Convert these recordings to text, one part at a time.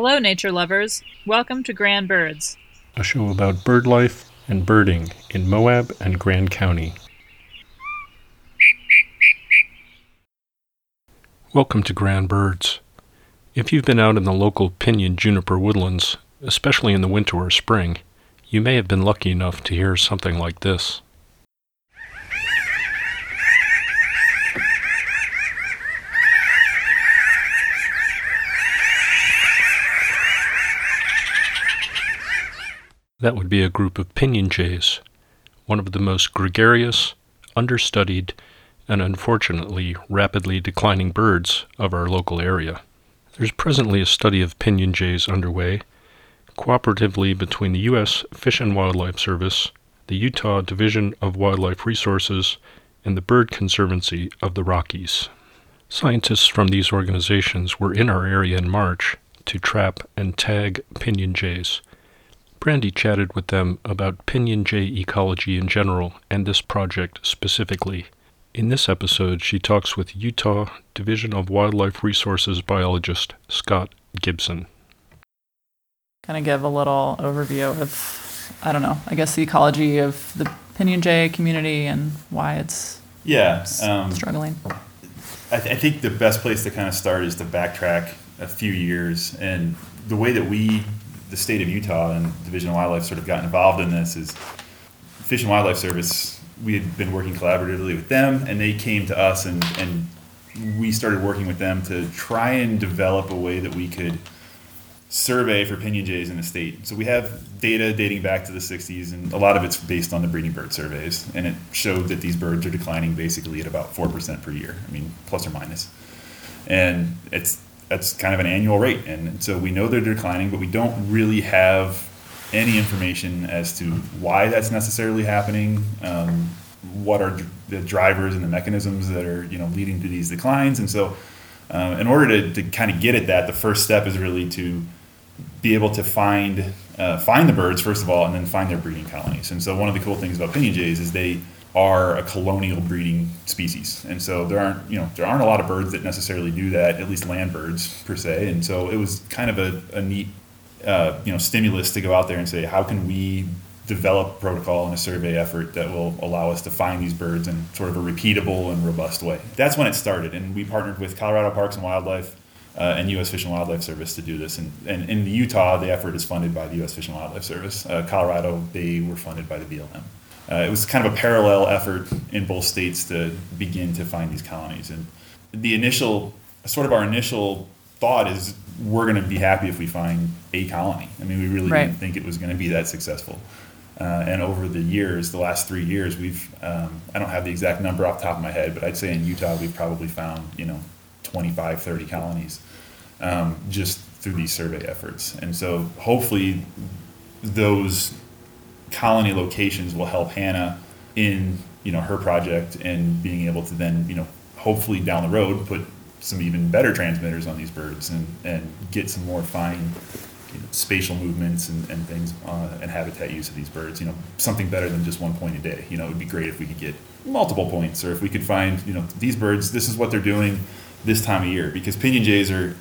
Hello, nature lovers. Welcome to Grand Birds. a show about bird life and birding in Moab and Grand County. Welcome to Grand Birds. If you've been out in the local pinyon juniper woodlands, especially in the winter or spring, you may have been lucky enough to hear something like this. That would be a group of pinyon jays, one of the most gregarious, understudied, and unfortunately rapidly declining birds of our local area. There's presently a study of pinyon jays underway, cooperatively between the U.S. Fish and Wildlife Service, the Utah Division of Wildlife Resources, and the Bird Conservancy of the Rockies. Scientists from these organizations were in our area in March to trap and tag pinyon jays. Brandy chatted with them about pinyon jay ecology in general and this project specifically. In this episode, she talks with Utah Division of Wildlife Resources biologist Scott Gibson. kind of give a little overview of, I don't know, I guess the ecology of the Pinyon Jay community and why it's Yeah, um, struggling. I, th- I think the best place to kind of start is to backtrack a few years. And the way that we, the state of Utah and Division of Wildlife, sort of got involved in this is Fish and Wildlife Service. We had been working collaboratively with them, and they came to us, and, and we started working with them to try and develop a way that we could survey for pinyon jays in the state. So we have data dating back to the 60s, and a lot of it's based on the breeding bird surveys. And it showed that these birds are declining basically at about 4% per year, I mean, plus or minus. And it's that's kind of an annual rate. And so we know they're declining, but we don't really have any information as to why that's necessarily happening. Um, what are the drivers and the mechanisms that are you know leading to these declines? And so, uh, in order to, to kind of get at that, the first step is really to be able to find uh, find the birds first of all, and then find their breeding colonies. And so one of the cool things about pinyon jays is they are a colonial breeding species, and so there aren't you know there aren't a lot of birds that necessarily do that, at least land birds per se. And so it was kind of a, a neat uh, you know stimulus to go out there and say how can we develop protocol and a survey effort that will allow us to find these birds in sort of a repeatable and robust way. That's when it started, and we partnered with Colorado Parks and Wildlife uh, and U.S. Fish and Wildlife Service to do this. And, and in Utah, the effort is funded by the U.S. Fish and Wildlife Service. Uh, Colorado, they were funded by the BLM. Uh, it was kind of a parallel effort in both states to begin to find these colonies. And the initial, sort of our initial thought is we're going to be happy if we find a colony. I mean, we really Right. didn't think it was going to be that successful. Uh, and over the years, the last three years, we've, um, I don't have the exact number off the top of my head, but I'd say in Utah, we've probably found, you know, 25, 30 colonies um, just through these survey efforts. And so hopefully those colony locations will help Hannah in, you know, her project and being able to then, you know, hopefully down the road, put some even better transmitters on these birds and, and get some more fine you know, spatial movements and, and things uh, and habitat use of these birds. You know, something better than just one point a day. You know, it would be great if we could get multiple points, or if we could find, you know, these birds. This is what they're doing this time of year because pinyon jays are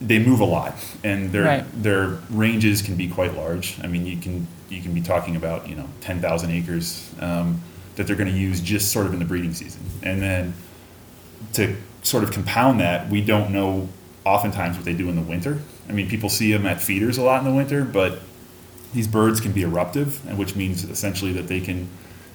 they move a lot and their Right. their ranges can be quite large. I mean, you can you can be talking about you know ten thousand acres um, that they're going to use just sort of in the breeding season, and then to sort of compound that, we don't know oftentimes what they do in the winter. I mean, people see them at feeders a lot in the winter, but these birds can be eruptive, and which means essentially that they can,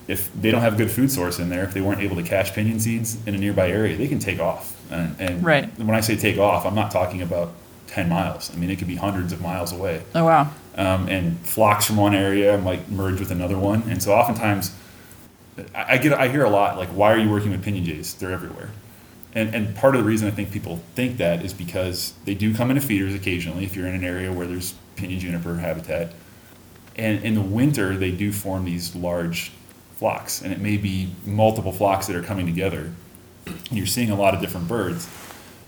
if they don't have a good food source in there, if they weren't able to cache pinyon seeds in a nearby area, they can take off. And, and Right. when I say take off, I'm not talking about 10 miles. I mean, it could be hundreds of miles away Oh, wow. um, and flocks from one area might merge with another one. And so oftentimes, I, I get I hear a lot like, "Why are you working with pinyon jays? They're everywhere." And and part of the reason I think people think that is because they do come into feeders occasionally. If you're in an area where there's pinyon juniper habitat, and in the winter they do form these large flocks, and it may be multiple flocks that are coming together. You're seeing a lot of different birds,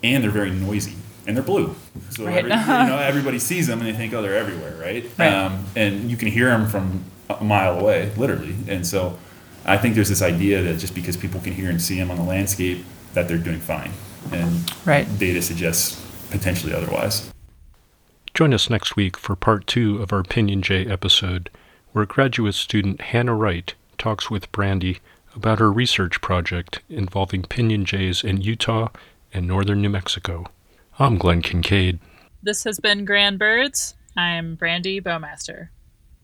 and they're very noisy, and they're blue. So Right. every, you know, everybody sees them and they think, oh, they're everywhere, right? Right. Um, and you can hear them from a mile away, literally. And so I think there's this idea that just because people can hear and see them on the landscape, that they're doing fine. And Right. data suggests potentially otherwise. Join us next week for part two of our Pinion Jay episode, where graduate student Hannah Wright talks with Brandy about her research project involving Pinion Jays in Utah and northern New Mexico. I'm Glenn Kincaid. This has been Grand Birds. I'm Brandy Bowmaster.